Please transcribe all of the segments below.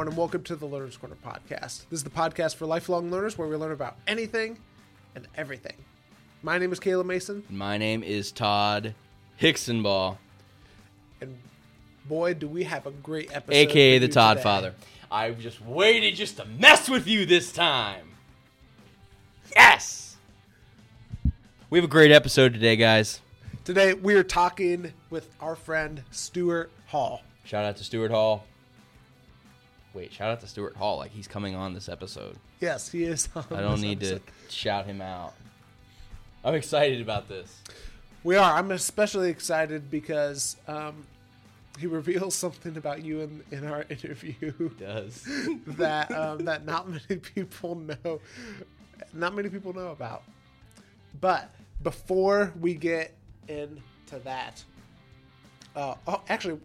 Everyone, and welcome to the Learner's Corner podcast. This is the podcast for lifelong learners where we learn about anything and everything. My name is Caleb Mason, My name is Todd Hicksonball, and boy, do we have a great episode. aka the Todd today. Father. I just waited just to mess with you this time. Yes! We have a great episode today, guys. Today, we are talking with our friend Stuart Hall. Shout out to Stuart Hall. Wait, shout out to Stuart Hall like he's coming on this episode. Yes, he is. On I don't need episode. to shout him out. I'm excited about this. We are. I'm especially excited because um, he reveals something about you in, in our interview does. that um, that not many people know, not many people know about. But before we get into that, uh, oh, actually,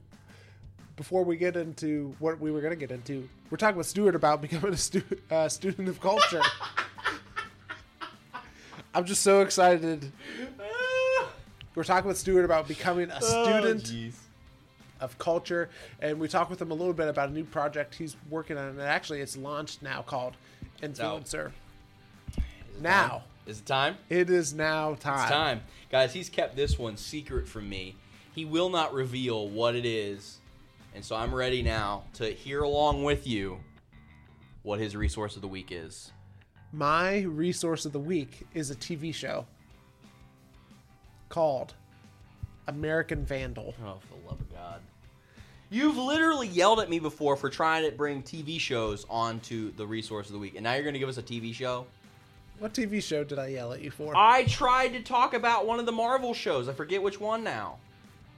before we get into what we were going to get into, we're talking with Stuart about becoming a stu- uh, student of culture. I'm just so excited. We're talking with Stuart about becoming a student of culture, and we talked with him a little bit about a new project he's working on, and actually it's launched now called Influnsr. Now Is it time? it is now time. It's time. Guys, he's kept this one secret from me. He will not reveal what it is. And so I'm ready now to hear along with you what his resource of the week is. My resource of the week is a TV show called American Vandal. Oh, for the love of God. You've literally yelled at me before for trying to bring TV shows onto the resource of the week. And now you're going to give us a TV show? What TV show did I yell at you for? I tried to talk about one of the Marvel shows. I forget which one now.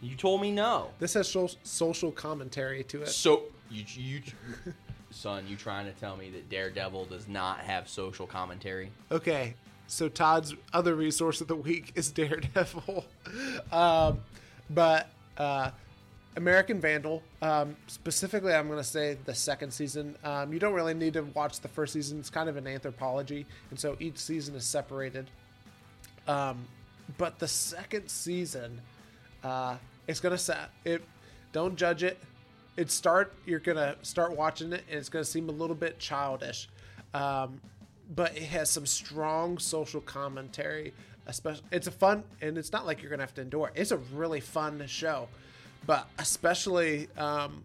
You told me no. this has so- social commentary to it. So you you son, you trying to tell me that Daredevil does not have social commentary? Okay, so Todd's other resource of the week is Daredevil, um, but uh, American Vandal. Um, specifically, I'm going to say the second season. Um, you don't really need to watch the first season. It's kind of an anthropology, and so each season is separated. Um, but the second season, uh, it's gonna set it. Don't judge it. It start. You're gonna start watching it, and it's gonna seem a little bit childish, um, but it has some strong social commentary. Especially, it's a fun, and it's not like you're gonna have to endure. It's a really fun show, but especially, um,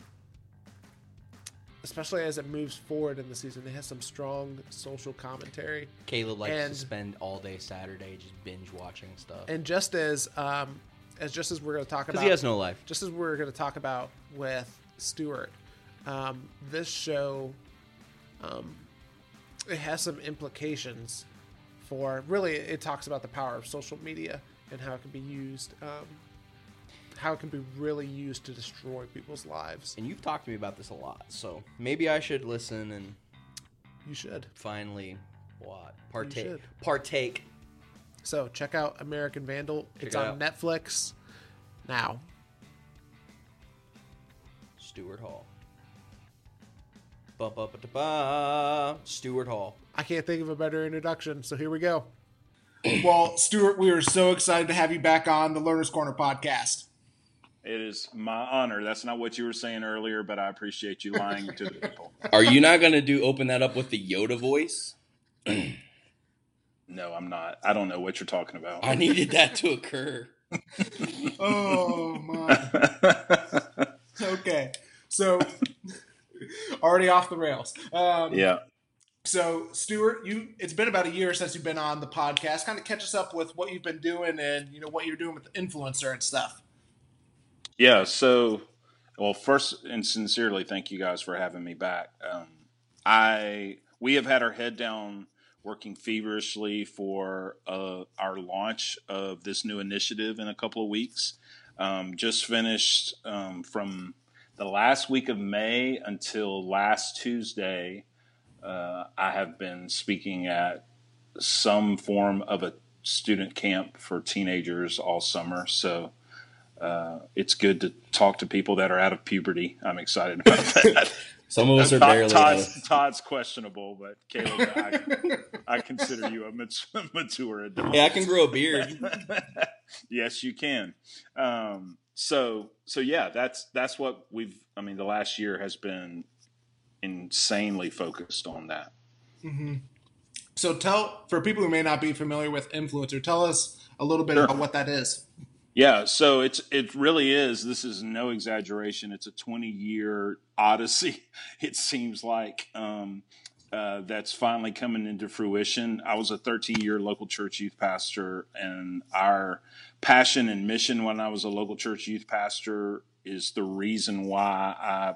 especially as it moves forward in the season, it has some strong social commentary. Caleb likes And- to spend all day Saturday just binge watching stuff and just as um as just as we're going to talk because about he has no life. just as we're going to talk about with Stuart um this show um it has some implications for really it talks about the power of social media and how it can be used um how it can be really used to destroy people's lives. And you've talked to me about this a lot, so maybe I should listen and you should. finally what? Partake. partake. So check out American Vandal it's it on out. Netflix now Stuart Hall. Ba ba ba da ba. Stuart Hall. I can't think of a better introduction, so here we go. Well, Stuart, we are so excited to have you back on the Learner's Corner podcast. It is my honor. That's not what you were saying earlier, but I appreciate you lying to the people. Are you not gonna do open that up with the Yoda voice? No, I'm not. I don't know what you're talking about. I needed that to occur. Oh my. okay, so already off the rails. Um, yeah. So, Stuart, you it's been about a year since you've been on the podcast. Kind of catch us up with what you've been doing and you know what you're doing with the Influnsr and stuff. Yeah. So, well, first and sincerely, thank you guys for having me back. Um, I we have had our head down working feverishly for uh, our launch of this new initiative in a couple of weeks. Um, just finished um, from the last week of May until last Tuesday. Uh, I have been speaking at some form of a student camp for teenagers all summer. So uh, it's good to talk to people that are out of puberty. I'm excited about that. Some of us are Todd- barely. Todd's, Todd's questionable, but Caleb, I, I consider you a mat- mature adult. Yeah, I can grow a beard. yes, you can. Um, so, so yeah, that's that's what we've. I mean, the last year has been insanely focused on that. Mm-hmm. So tell for people who may not be familiar with Influnsr, tell us a little bit Sure. about what that is. Yeah, so it's it really is. This is no exaggeration. It's a 20 year odyssey. It seems like um, uh, that's finally coming into fruition. I was a 13 year local church youth pastor, and our passion and mission when I was a local church youth pastor is the reason why I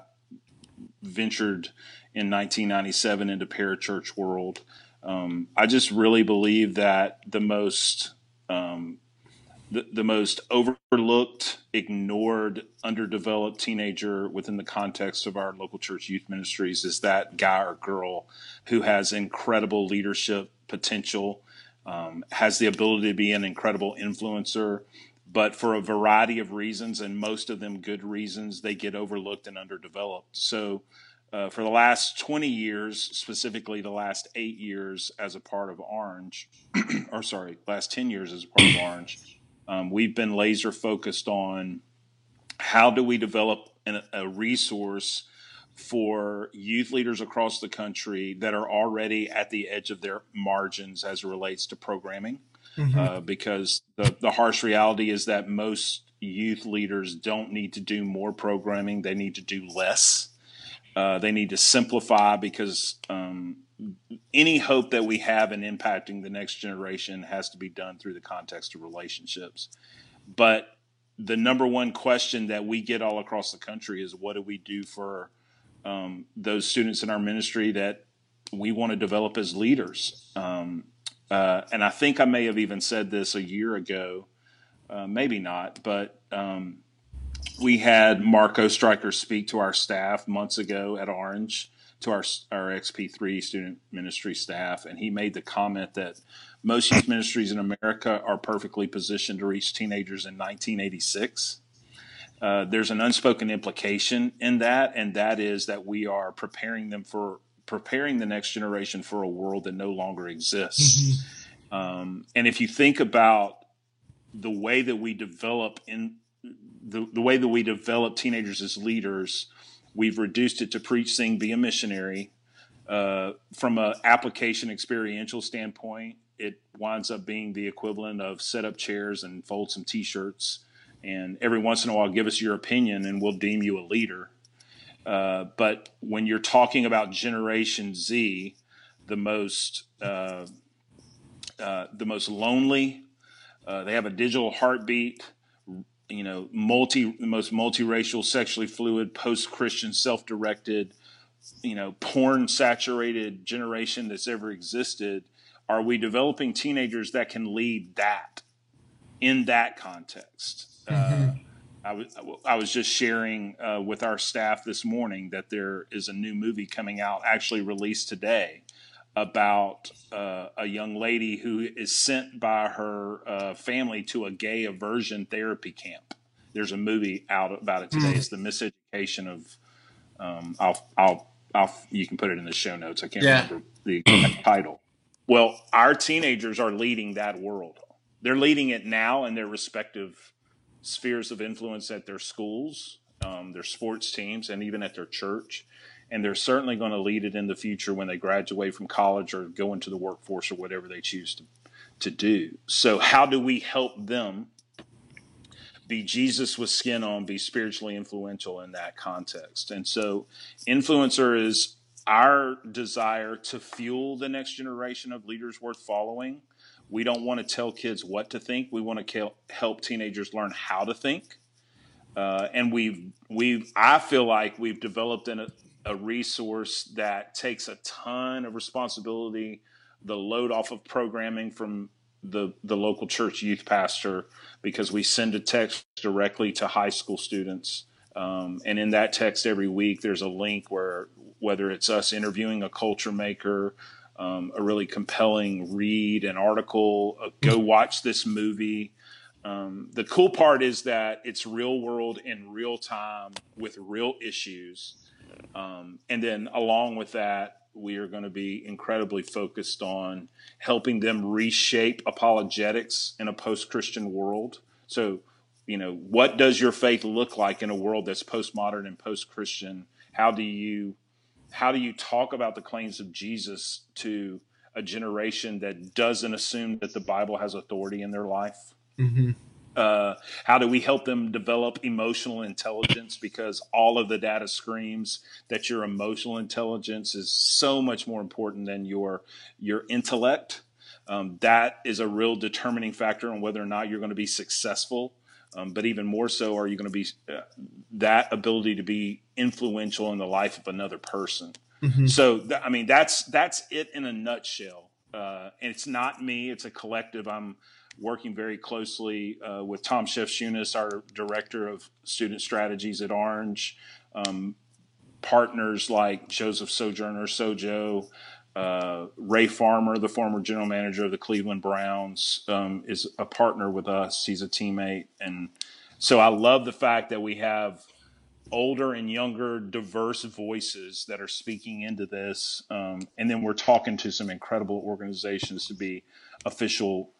ventured in 1997 into parachurch world. Um, I just really believe that the most um, the, the most overlooked, ignored, underdeveloped teenager within the context of our local church youth ministries is that guy or girl who has incredible leadership potential, um, has the ability to be an incredible influencer, but for a variety of reasons, and most of them good reasons, they get overlooked and underdeveloped. So, uh, for the last 20 years, specifically the last eight years as a part of Orange, or sorry, last 10 years as a part of Orange, um, we've been laser focused on how do we develop an, a resource for youth leaders across the country that are already at the edge of their margins as it relates to programming. Uh, because the, the harsh reality is that most youth leaders don't need to do more programming, they need to do less. Uh, they need to simplify because um, any hope that we have in impacting the next generation has to be done through the context of relationships. But the number one question that we get all across the country is what do we do for um, those students in our ministry that we want to develop as leaders? Um, uh, and I think I may have even said this a year ago, uh, maybe not, but um, we had Marko Oestreicher speak to our staff months ago at Orange, to our our XP3 student ministry staff, and he made the comment that most youth ministries in America are perfectly positioned to reach teenagers in 1986. Uh, there's an unspoken implication in that, and that is that we are preparing them for preparing the next generation for a world that no longer exists. Um, and if you think about the way that we develop in the, the way that we develop teenagers as leaders, we've reduced it to preach, sing, be a missionary. Uh, from an application experiential standpoint, it winds up being the equivalent of set up chairs and fold some t-shirts and every once in a while give us your opinion and we'll deem you a leader. Uh, but when you're talking about Generation Z, the most uh, uh, the most lonely, uh, they have a digital heartbeat. You know, multi the most multiracial, sexually fluid, post Christian, self directed, you know, porn saturated generation that's ever existed. Are we developing teenagers that can lead that in that context? Uh, I was I was just sharing uh, with our staff this morning that there is a new movie coming out, actually released today, about uh, a young lady who is sent by her uh, family to a gay aversion therapy camp. There's a movie out about it today. It's the miseducation of. Um, I'll I'll I'll you can put it in the show notes. I can't Yeah. remember the exact title. Well, our teenagers are leading that world. They're leading it now in their respective spheres of influence at their schools, um, their sports teams, and even at their church. And they're certainly going to lead it in the future when they graduate from college or go into the workforce or whatever they choose to, to do. So, how do we help them be Jesus with skin on, be spiritually influential in that context? And so, Influnsr is our desire to fuel the next generation of leaders worth following. We don't want to tell kids what to think. We want to help teenagers learn how to think. Uh, and we've we've I feel like we've developed an, a resource that takes a ton of responsibility, the load off of programming from the the local church youth pastor because we send a text directly to high school students. Um, and in that text every week, there's a link where whether it's us interviewing a culture maker, um, a really compelling read, an article, a go watch this movie. Um, the cool part is that it's real world in real time with real issues. Um, and then along with that, we are going to be incredibly focused on helping them reshape apologetics in a post Christian world. So, you know, what does your faith look like in a world that's postmodern and post Christian? How do you how do you talk about the claims of Jesus to a generation that doesn't assume that the Bible has authority in their life? Mm-hmm. Uh, how do we help them develop emotional intelligence? Because all of the data screams that your emotional intelligence is so much more important than your your intellect. Um, that is a real determining factor on whether or not you're going to be successful. Um, but even more so, are you going to be uh, that ability to be influential in the life of another person? Mm-hmm. So, th- I mean, that's that's it in a nutshell. Uh, and it's not me; it's a collective. I'm working very closely uh, with Tom Shefchunas, our director of student strategies at Orange, um, partners like Joseph Sojourner, Sojo, uh, Ray Farmer, the former general manager of the Cleveland Browns, um, is a partner with us. He's a teammate. And so I love the fact that we have older and younger, diverse voices that are speaking into this. Um, and then we're talking to some incredible organizations to be official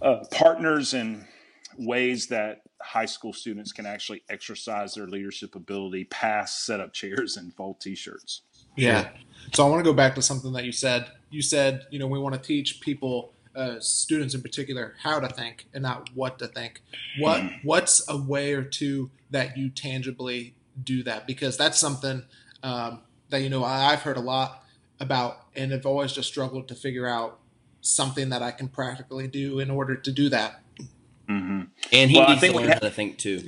uh, partners and ways that high school students can actually exercise their leadership ability past set up chairs and fold t-shirts. Yeah. So i want to go back to something that you said. You said you know we want to teach people uh, students in particular how to think and not what to think. What mm-hmm. what's a way or two that you tangibly do that? Because that's something um, that you know i've heard a lot about and have always just struggled to figure out something that I can practically do in order to do that. Mm-hmm. And he well, needs to learn ha- how to think too.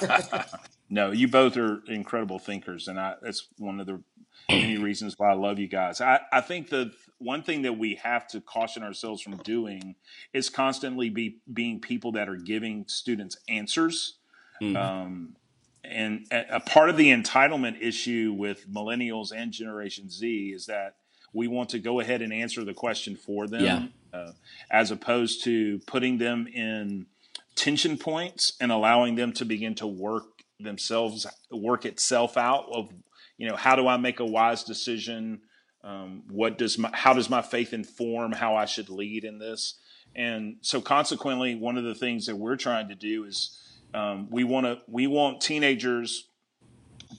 no, you both are incredible thinkers, and I, that's one of the many reasons why I love you guys. I, I think the one thing that we have to caution ourselves from doing is constantly be being people that are giving students answers. Mm-hmm. Um, and a part of the entitlement issue with millennials and Generation Z is that we want to go ahead and answer the question for them yeah. uh, as opposed to putting them in tension points and allowing them to begin to work themselves work itself out of you know how do i make a wise decision um, what does my how does my faith inform how i should lead in this and so consequently one of the things that we're trying to do is um, we want to we want teenagers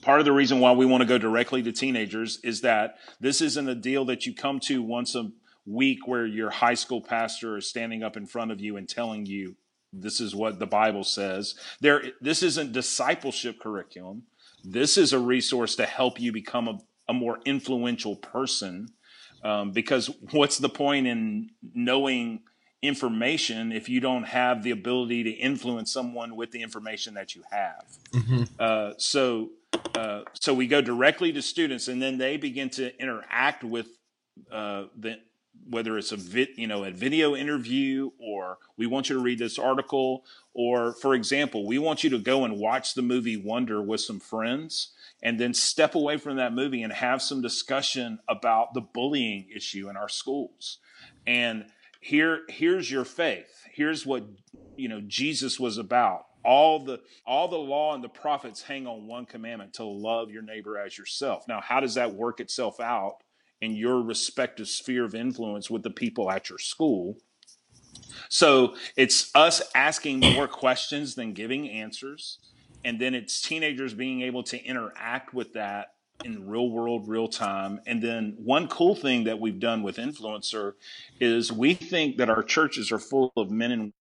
part of the reason why we want to go directly to teenagers is that this isn't a deal that you come to once a week where your high school pastor is standing up in front of you and telling you this is what the Bible says. There, this isn't discipleship curriculum. This is a resource to help you become a, a more influential person. Um, because what's the point in knowing information if you don't have the ability to influence someone with the information that you have? Mm-hmm. Uh, so uh, so we go directly to students, and then they begin to interact with uh, the whether it's a vid, you know a video interview or we want you to read this article or for example we want you to go and watch the movie wonder with some friends and then step away from that movie and have some discussion about the bullying issue in our schools. And here here's your faith. Here's what you know jesus was about all the all the law and the prophets hang on one commandment to love your neighbor as yourself. Now how does that work itself out in your respective sphere of influence with the people at your school? So it's us asking more questions than giving answers and then it's teenagers being able to interact with that in real world real time. And then one cool thing that we've done with Influnsr is we think that our churches are full of men and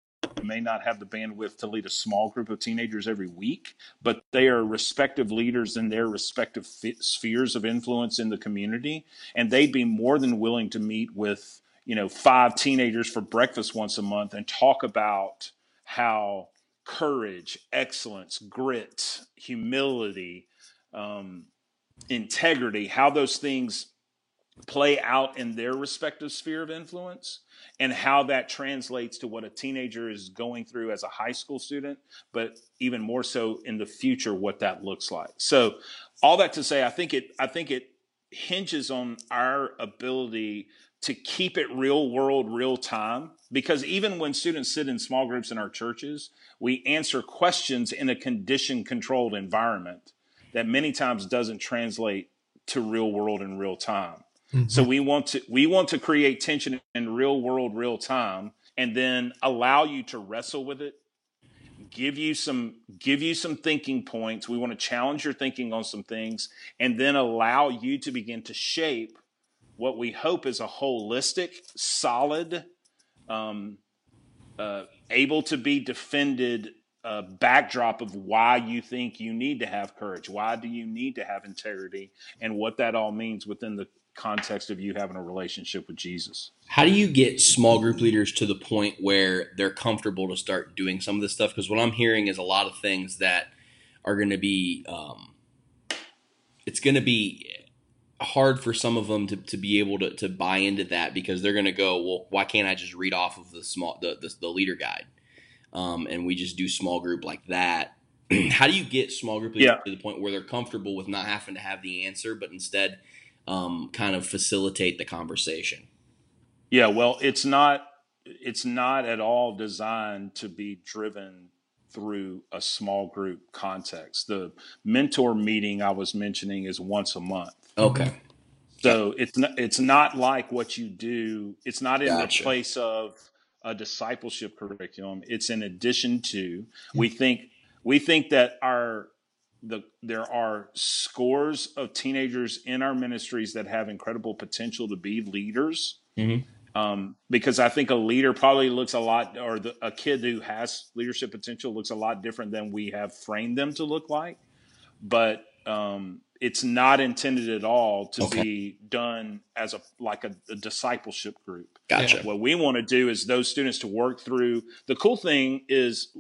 may not have the bandwidth to lead a small group of teenagers every week, but they are respective leaders in their respective spheres of influence in the community, and they'd be more than willing to meet with you know five teenagers for breakfast once a month and talk about how courage, excellence, grit, humility, um, integrity, how those things play out in their respective sphere of influence and how that translates to what a teenager is going through as a high school student, but even more so in the future, what that looks like. So, all that to say, I think it, I think it hinges on our ability to keep it real world, real time. Because even when students sit in small groups in our churches, we answer questions in a condition controlled environment that many times doesn't translate to real world in real time. Mm-hmm. So we want to we want to create tension in real world, real time, and then allow you to wrestle with it, give you some give you some thinking points. We want to challenge your thinking on some things and then allow you to begin to shape what we hope is a holistic, solid, um, uh, able to be defended uh, backdrop of why you think you need to have courage. Why do you need to have integrity, and what that all means within the context of you having a relationship with Jesus. How do you get small group leaders to the point where they're comfortable to start doing some of this stuff? Because what I'm hearing is a lot of things that are going to be, um, it's going to be hard for some of them to, to be able to, to buy into that because they're going to go, well, why can't I just read off of the small the the, the leader guide, um, and we just do small group like that. How do you get small group leaders yeah. to the point where they're comfortable with not having to have the answer, but instead um, kind of facilitate the conversation? Yeah, well, it's not it's not at all designed to be driven through a small group context. The mentor meeting I was mentioning is once a month. Okay. So it's not it's not like what you do. It's not in gotcha. the place of a discipleship curriculum. It's in addition to. We think we think that our the there are scores of teenagers in our ministries that have incredible potential to be leaders. Mm-hmm. Um, because I think a leader probably looks a lot, or the, a kid who has leadership potential looks a lot different than we have framed them to look like. But um, it's not intended at all to okay. be done as a like a, a discipleship group. Gotcha. What we want to do is those students to work through. The cool thing is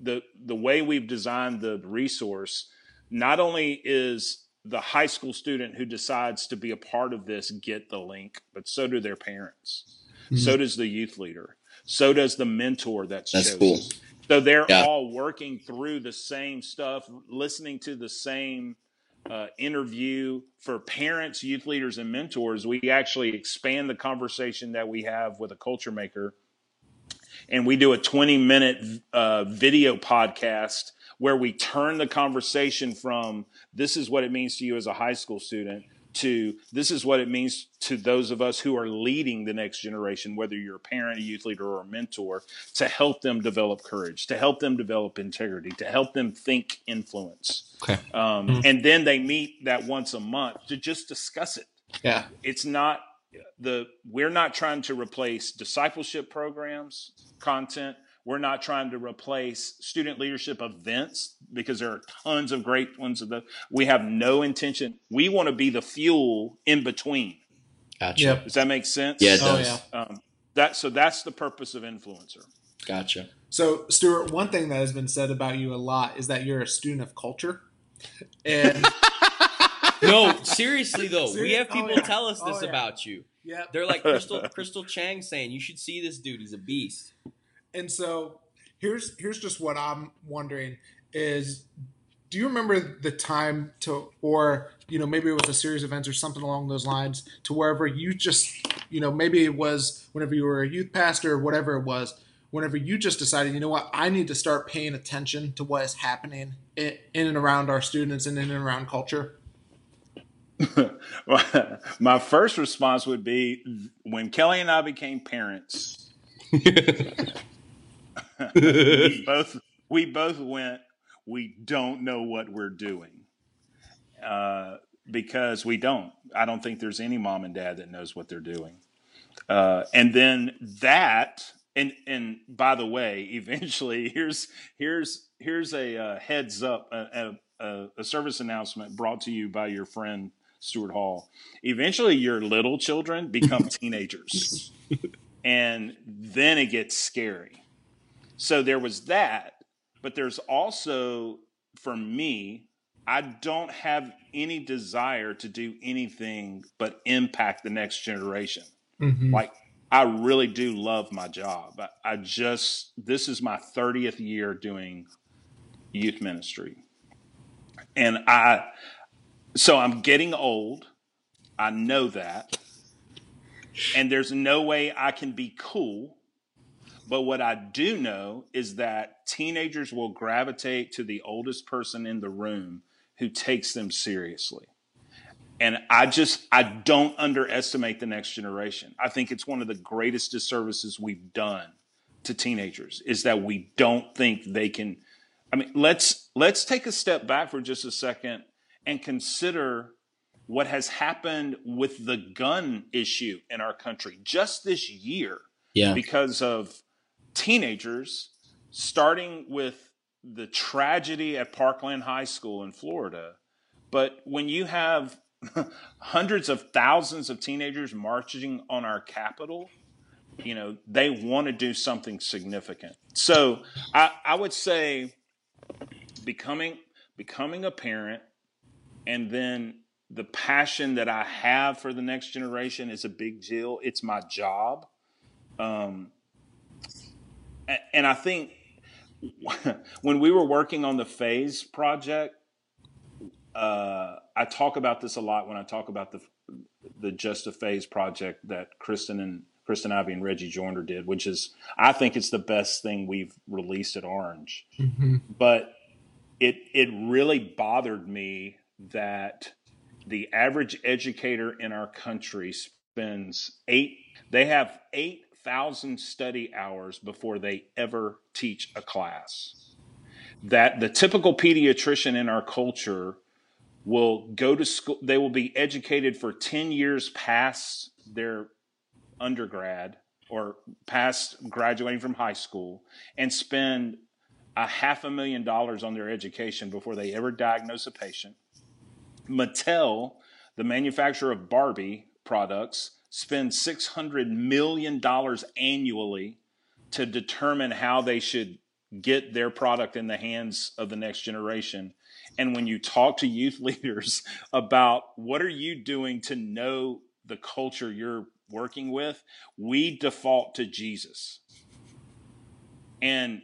the the way we've designed the resource. Not only is the high school student who decides to be a part of this get the link, but so do their parents. Mm-hmm. So does the youth leader. So does the mentor that's, that's chosen. cool. So they're yeah. all working through the same stuff, listening to the same uh, interview for parents, youth leaders, and mentors, we actually expand the conversation that we have with a culture maker. And we do a 20 minute uh, video podcast where we turn the conversation from this is what it means to you as a high school student to this is what it means to those of us who are leading the next generation, whether you're a parent, a youth leader, or a mentor, to help them develop courage, to help them develop integrity, to help them think influence. Okay. Um, mm-hmm. And then they meet that once a month to just discuss it. Yeah. It's not the, we're not trying to replace discipleship programs, content. We're not trying to replace student leadership events because there are tons of great ones. Of the, we have no intention. We want to be the fuel in between. Gotcha. Yep. Does that make sense? Yeah, it oh, does. yeah. Um, that so that's the purpose of Influnsr. Gotcha. So, Stuart, one thing that has been said about you a lot is that you're a student of culture. And no, seriously though, we have people oh, yeah. tell us this oh, yeah. about you. Yeah, they're like Crystal Crystal Chang saying you should see this dude. He's a beast. And so here's here's just what I'm wondering is do you remember the time to or you know maybe it was a series of events or something along those lines to wherever you just you know maybe it was whenever you were a youth pastor or whatever it was whenever you just decided you know what i need to start paying attention to what is happening in, in and around our students and in and around culture? My first response would be when kelly and i became parents we both we both went. We don't know what we're doing uh, because we don't. I don't think there's any mom and dad that knows what they're doing. Uh, and then that, and and by the way, eventually here's here's here's a uh, heads up, a, a, a service announcement brought to you by your friend Stuart Hall. Eventually, your little children become teenagers, and then it gets scary so there was that, but there's also for me, I don't have any desire to do anything but impact the next generation. Mm-hmm. Like I really do love my job. I, I just this is my 30th year doing youth ministry. And I so I'm getting old. I know that. And there's no way I can be cool but what I do know is that teenagers will gravitate to the oldest person in the room who takes them seriously. And I just, I don't underestimate the next generation. I think it's one of the greatest disservices we've done to teenagers is that we don't think they can I mean, let's let's take a step back for just a second and consider what has happened with the gun issue in our country just this year. Yeah. Because of teenagers starting with the tragedy at Parkland High School in Florida. But when you have hundreds of thousands of teenagers marching on our capital, you know, they want to do something significant. So I, I would say becoming becoming a parent and then the passion that I have for the next generation is a big deal. It's my job. Um, and I think when we were working on the phase project, uh, I talk about this a lot when I talk about the the Just a Phase project that Kristen and Kristen Ivy and Reggie Joiner did, which is I think it's the best thing we've released at Orange. Mm-hmm. But it it really bothered me that the average educator in our country spends eight they have eight thousand study hours before they ever teach a class. That the typical pediatrician in our culture will go to school, they will be educated for 10 years past their undergrad or past graduating from high school and spend a half a million dollars on their education before they ever diagnose a patient. Mattel, the manufacturer of Barbie products, spends $600 million annually to determine how they should get their product in the hands of the next generation. And when you talk to youth leaders about what are you doing to know the culture you're working with, we default to Jesus. And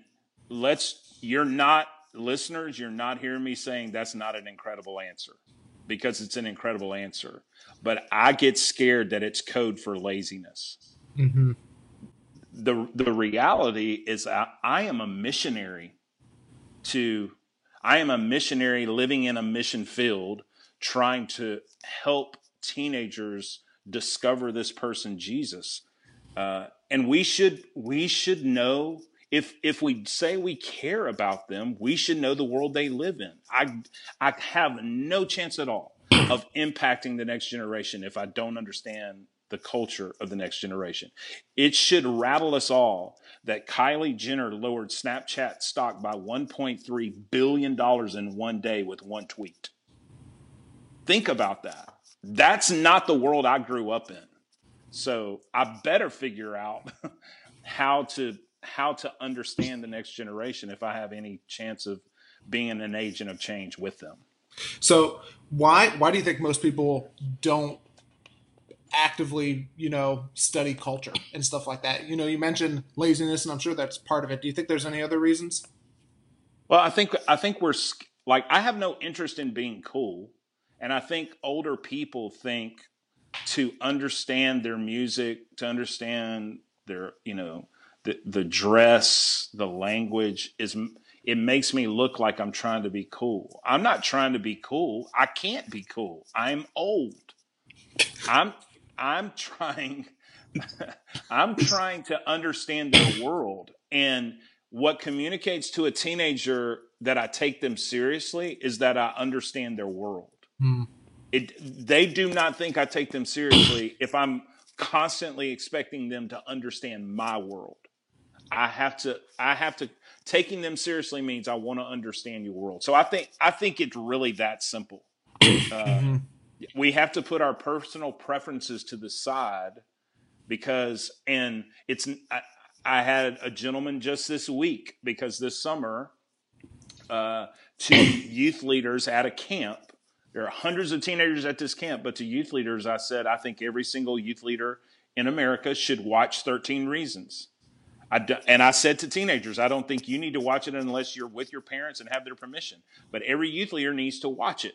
let's, you're not, listeners, you're not hearing me saying that's not an incredible answer because it's an incredible answer. But I get scared that it's code for laziness. Mm-hmm the the reality is I, I am a missionary to I am a missionary living in a mission field trying to help teenagers discover this person Jesus. Uh, and we should we should know if if we say we care about them, we should know the world they live in. I I have no chance at all of impacting the next generation if I don't understand the culture of the next generation. It should rattle us all that Kylie Jenner lowered Snapchat stock by $1.3 billion in one day with one tweet. Think about that. That's not the world I grew up in. So I better figure out how to how to understand the next generation if I have any chance of being an agent of change with them. So why why do you think most people don't actively, you know, study culture and stuff like that. You know, you mentioned laziness, and I'm sure that's part of it. Do you think there's any other reasons? Well, I think I think we're like I have no interest in being cool, and I think older people think to understand their music, to understand their, you know, the the dress, the language is it makes me look like I'm trying to be cool. I'm not trying to be cool. I can't be cool. I'm old. I'm I'm trying I'm trying to understand their world and what communicates to a teenager that I take them seriously is that I understand their world. Mm. It, they do not think I take them seriously if I'm constantly expecting them to understand my world. I have to I have to taking them seriously means I want to understand your world. So I think I think it's really that simple. Uh, mm-hmm we have to put our personal preferences to the side because and it's I, I had a gentleman just this week because this summer uh, to youth leaders at a camp there are hundreds of teenagers at this camp but to youth leaders i said i think every single youth leader in america should watch 13 reasons I and I said to teenagers, I don't think you need to watch it unless you're with your parents and have their permission. But every youth leader needs to watch it.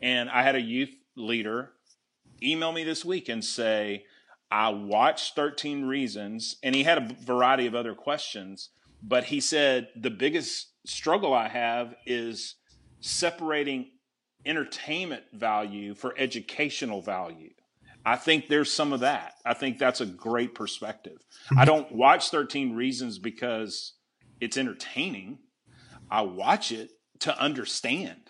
And I had a youth leader email me this week and say, I watched 13 Reasons, and he had a variety of other questions, but he said, the biggest struggle I have is separating entertainment value for educational value. I think there's some of that. I think that's a great perspective. I don't watch 13 Reasons because it's entertaining. I watch it to understand.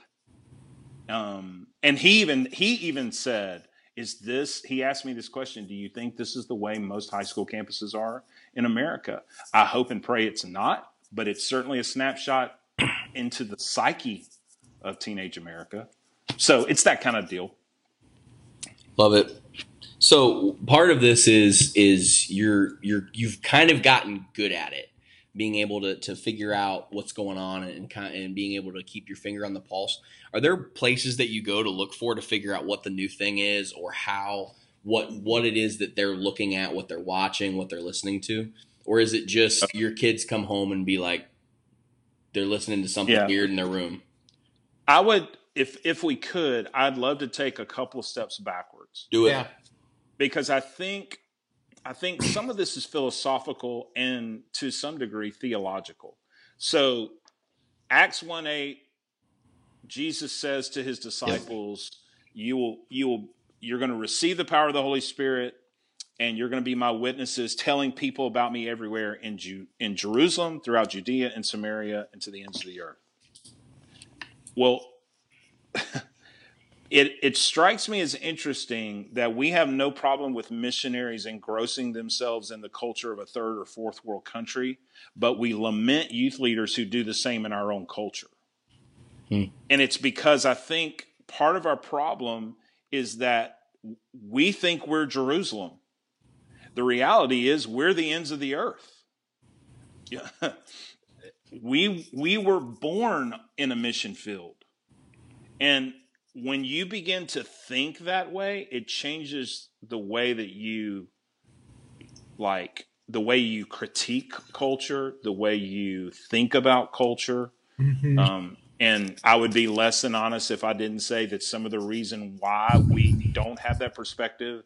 Um, and he even he even said, "Is this?" He asked me this question: "Do you think this is the way most high school campuses are in America?" I hope and pray it's not, but it's certainly a snapshot into the psyche of teenage America. So it's that kind of deal. Love it. So part of this is is you're you're you've kind of gotten good at it, being able to to figure out what's going on and kind and being able to keep your finger on the pulse. Are there places that you go to look for to figure out what the new thing is or how what what it is that they're looking at, what they're watching, what they're listening to, or is it just uh, your kids come home and be like they're listening to something Yeah. weird in their room? I would, if if we could, I'd love to take a couple steps backwards. Do it. Yeah. Because I think I think some of this is philosophical and to some degree theological. So Acts 1 8, Jesus says to his disciples, You will you will you're going to receive the power of the Holy Spirit and you're going to be my witnesses telling people about me everywhere in Ju- in Jerusalem, throughout Judea and Samaria and to the ends of the earth. Well, it it strikes me as interesting that we have no problem with missionaries engrossing themselves in the culture of a third or fourth world country, but we lament youth leaders who do the same in our own culture. Hmm. And it's because I think part of our problem is that we think we're Jerusalem. The reality is we're the ends of the earth. Yeah. we we were born in a mission field. And when you begin to think that way, it changes the way that you like the way you critique culture, the way you think about culture. Um, and I would be less than honest if I didn't say that some of the reason why we don't have that perspective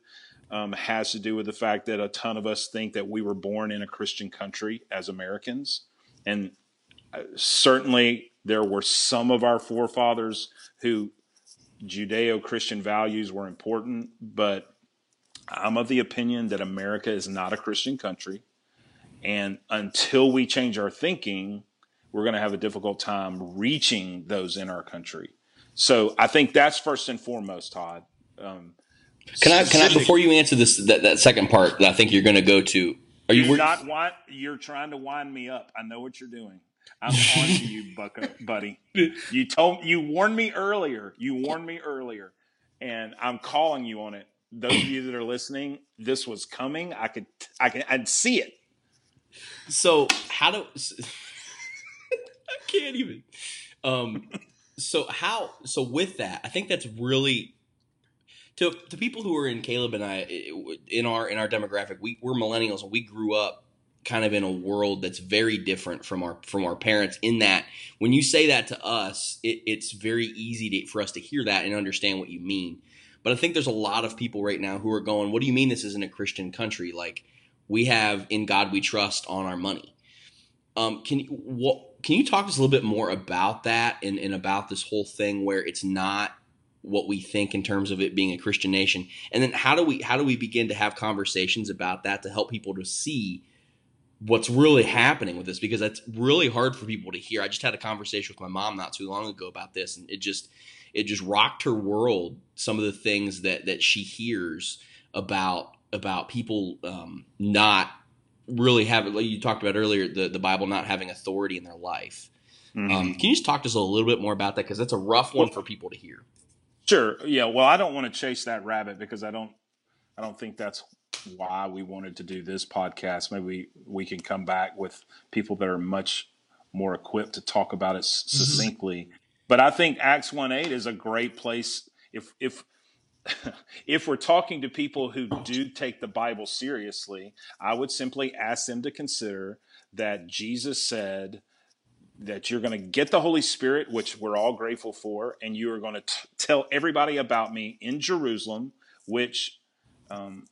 um, has to do with the fact that a ton of us think that we were born in a Christian country as Americans. And uh, certainly there were some of our forefathers who Judeo Christian values were important, but I'm of the opinion that America is not a Christian country. And until we change our thinking, we're going to have a difficult time reaching those in our country. So I think that's first and foremost, Todd. Um, Can I can I before you answer this that, that second part that I think you're going to go to? Are you You're not want, You're trying to wind me up. I know what you're doing. I'm on to you, bucko, buddy. You told you warned me earlier. You warned me earlier, and I'm calling you on it. Those of you that are listening, this was coming. I could, I can, I'd see it. So how do I can't even. Um, so how so with that, I think that's really to to people who are in Caleb and I in our in our demographic. We we're millennials and we grew up kind of in a world that's very different from our from our parents. In that, when you say that to us, it, it's very easy to, for us to hear that and understand what you mean. But I think there's a lot of people right now who are going, "What do you mean this isn't a Christian country?" Like we have "In God We Trust" on our money. Um, can you what, can you talk to us a little bit more about that and, and about this whole thing where it's not what we think in terms of it being a Christian nation, and then how do we how do we begin to have conversations about that to help people to see what's really happening with this because that's really hard for people to hear. I just had a conversation with my mom not too long ago about this, and it just it just rocked her world. Some of the things that that she hears about about people um, not really having, like you talked about earlier, the the Bible not having authority in their life. Mm-hmm. Um, can you just talk to us a little bit more about that because that's a rough one for people to hear. Sure. Yeah. Well, I don't want to chase that rabbit because I don't. I don't think that's why we wanted to do this podcast. Maybe we can come back with people that are much more equipped to talk about it s- succinctly. But I think Acts one eight is a great place if if if we're talking to people who do take the Bible seriously. I would simply ask them to consider that Jesus said that you're going to get the Holy Spirit, which we're all grateful for, and you are going to tell everybody about me in Jerusalem, which, um,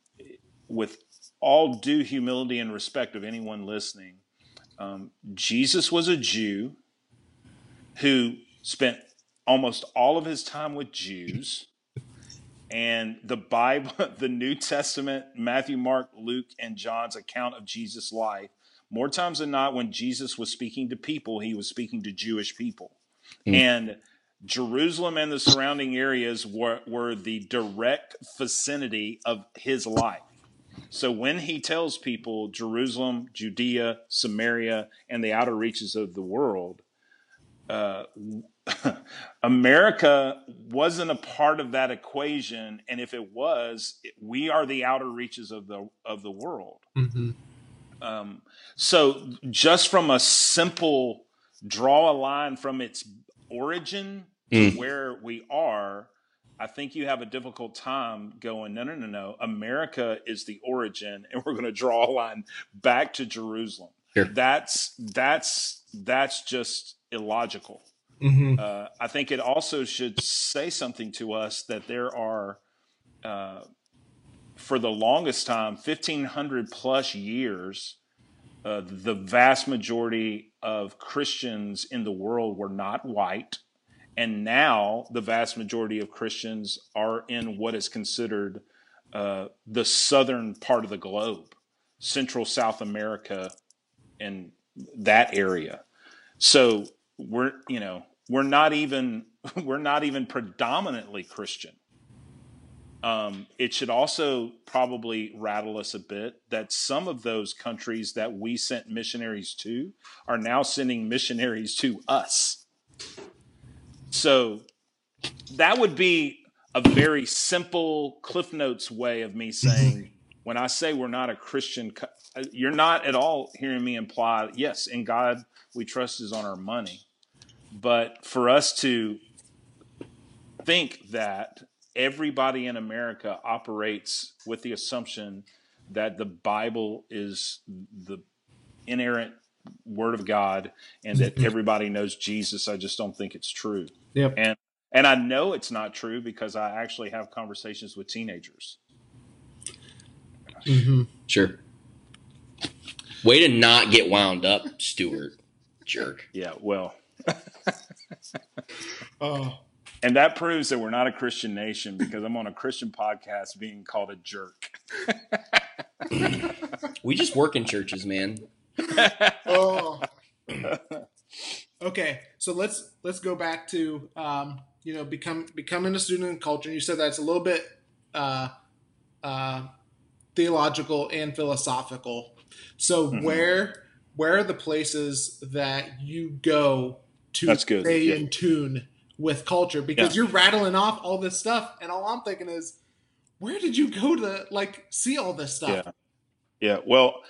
with all due humility and respect of anyone listening, um, Jesus was a Jew who spent almost all of his time with Jews. And the Bible, the New Testament, Matthew, Mark, Luke, and John's account of Jesus' life more times than not, when Jesus was speaking to people, he was speaking to Jewish people. Mm. And Jerusalem and the surrounding areas were, were the direct vicinity of his life. So when he tells people Jerusalem, Judea, Samaria, and the outer reaches of the world, uh, America wasn't a part of that equation, and if it was, we are the outer reaches of the of the world. Mm-hmm. Um, so, just from a simple draw a line from its origin mm. to where we are, I think you have a difficult time going. No, no, no, no. America is the origin, and we're going to draw a line back to Jerusalem. Sure. That's that's that's just illogical. Mm-hmm. Uh, I think it also should say something to us that there are, uh, for the longest time, 1,500 plus years, uh, the vast majority of Christians in the world were not white. And now the vast majority of Christians are in what is considered uh, the southern part of the globe, Central South America, and that area. So we're, you know, we're not even we're not even predominantly Christian. Um, it should also probably rattle us a bit that some of those countries that we sent missionaries to are now sending missionaries to us. So that would be a very simple Cliff Notes way of me mm-hmm. saying, when I say we're not a Christian, uh, you're not at all hearing me imply, yes, in God we trust is on our money. But for us to think that everybody in America operates with the assumption that the Bible is the inerrant word of God and that mm-hmm. everybody knows Jesus, I just don't think it's true. Yep. And and I know it's not true because I actually have conversations with teenagers. Mm-hmm. Sure. Way to not get wound up, Stuart. Jerk. Yeah, well, oh. And that proves that we're not a Christian nation because I'm on a Christian podcast being called a jerk. we just work in churches, man. Oh. Okay, so let's let's go back to um, you know become becoming a student in culture. And You said that's a little bit uh, uh, theological and philosophical. So mm-hmm. where where are the places that you go to That's good. stay yeah. in tune with culture because yeah. you're rattling off all this stuff, and all I'm thinking is, where did you go to like see all this stuff? Yeah, yeah. Well,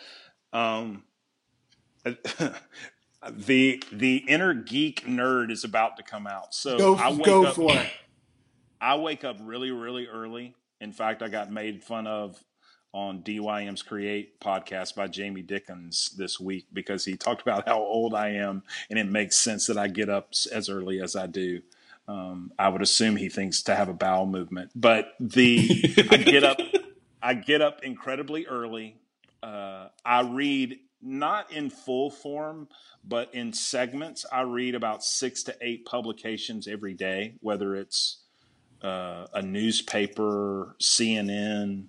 um, the the inner geek nerd is about to come out. So go, I wake go up, for it. I wake up really, really early. In fact, I got made fun of on DYM's Create podcast by Jamie Dickens this week because he talked about how old I am and it makes sense that I get up as early as I do. Um, I would assume he thinks to have a bowel movement, but the I get up, I get up incredibly early. Uh, I read not in full form, but in segments. I read about six to eight publications every day, whether it's uh, a newspaper, CNN,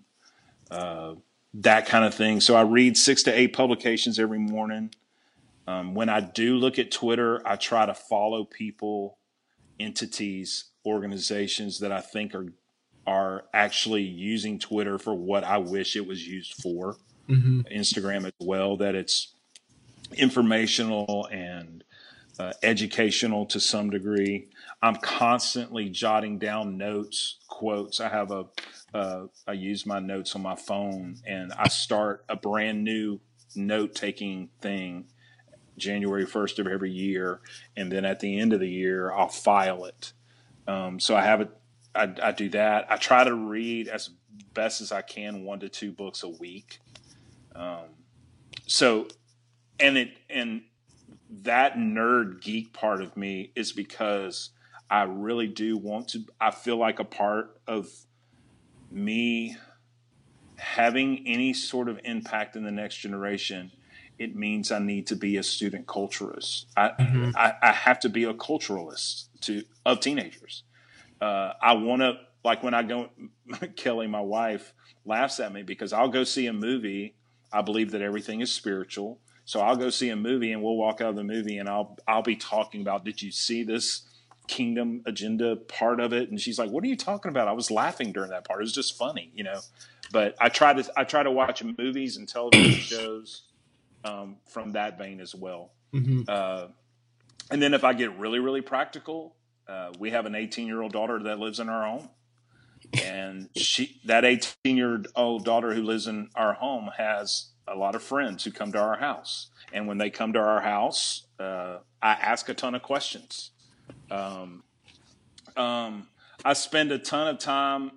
uh, that kind of thing. So I read six to eight publications every morning. Um, when I do look at Twitter, I try to follow people, entities, organizations that I think are are actually using Twitter for what I wish it was used for. Mm-hmm. Instagram as well, that it's informational and uh, educational to some degree. I'm constantly jotting down notes, quotes. I have a uh, I use my notes on my phone and I start a brand new note taking thing January 1st of every year. And then at the end of the year, I'll file it. Um, so I have it, I, I, do that. I try to read as best as I can one to two books a week. Um, so, and it, and that nerd geek part of me is because I really do want to, I feel like a part of me having any sort of impact in the next generation, it means I need to be a student culturalist. I, mm-hmm. I, I, have to be a culturalist to of teenagers. Uh, I want to like when I go. Kelly, my wife, laughs at me because I'll go see a movie. I believe that everything is spiritual, So I'll go see a movie and we'll walk out of the movie and I'll I'll be talking about did you see this kingdom agenda part of it? And she's like, What are you talking about? I was laughing during that part. It was just funny, you know. But I try to I try to watch movies and television shows um, from that vein as well. Mm-hmm. Uh, and then if I get really really practical, uh, we have an 18 year old daughter that lives in our home and she that 18 year old daughter who lives in our home has a lot of friends who come to our house. And when they come to our house uh, i ask a ton of questions. Um, um, i spend a ton of time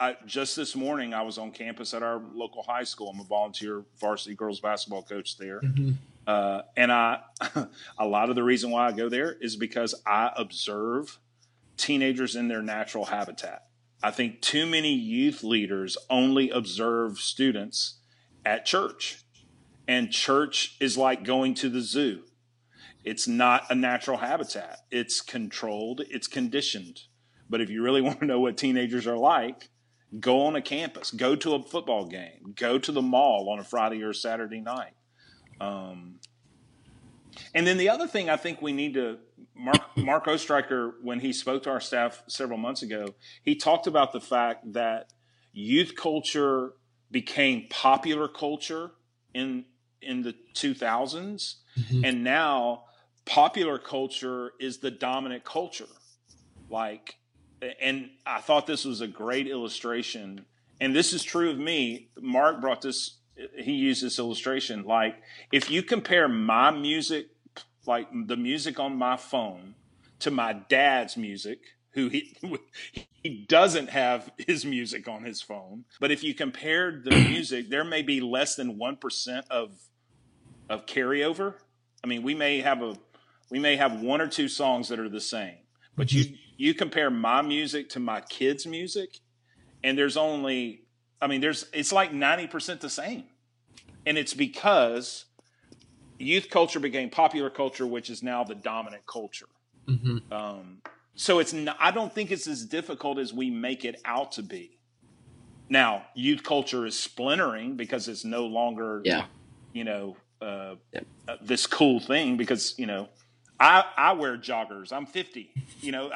I, just this morning i was on campus at our local high school. I'm a volunteer varsity girls basketball coach there. Mm-hmm. uh, and i a lot of the reason why i go there is because i observe teenagers in their natural habitat I think too many youth leaders only observe students at church. And church is like going to the zoo. It's not a natural habitat. It's controlled, it's conditioned. But if you really want to know what teenagers are like, go on a campus, go to a football game, go to the mall on a Friday or Saturday night. Um, and then the other thing I think we need to Mark Marko Oestreicher, when he spoke to our staff several months ago, he talked about the fact that youth culture became popular culture in in the 2000s, mm-hmm. and now popular culture is the dominant culture. Like, and I thought this was a great illustration, and this is true of me. Marko brought this. He used this illustration. Like, if you compare my music like the music on my phone to my dad's music who he he doesn't have his music on his phone. But if you compared the music there may be less than 1% of of carryover. I mean we may have a we may have one or two songs that are the same. But you you compare my music to my kids music and there's only i mean there's it's like 90% the same. And it's because youth culture became popular culture, which is now the dominant culture. Mm-hmm. Um, so it's not, I don't think it's as difficult as we make it out to be. Now, youth culture is splintering because it's no longer, yeah. you know, uh, yep. uh, this cool thing. Because you know, I I wear joggers. I'm 50. You know,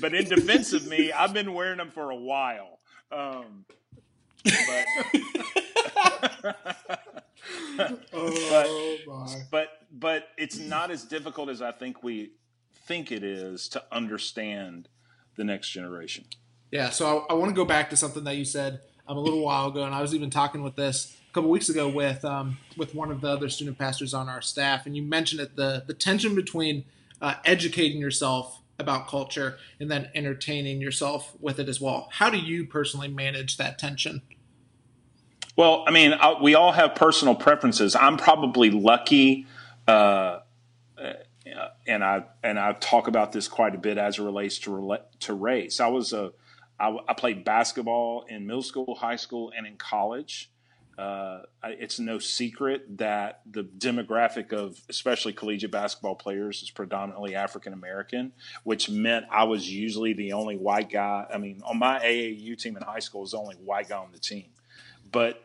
but in defense of me, I've been wearing them for a while. Um, but oh but, my. but but it's not as difficult as I think we think it is to understand the next generation. Yeah, so I, I want to go back to something that you said um, a little while ago, and I was even talking with this a couple weeks ago with um, with one of the other student pastors on our staff, and you mentioned it the the tension between uh, educating yourself about culture and then entertaining yourself with it as well. How do you personally manage that tension? Well, I mean, I, we all have personal preferences. I'm probably lucky, uh, uh, and I and I talk about this quite a bit as it relates to to race. I was a I, I played basketball in middle school, high school, and in college. Uh, it's no secret that the demographic of especially collegiate basketball players is predominantly African American, which meant I was usually the only white guy. I mean, on my AAU team in high school, was the only white guy on the team. But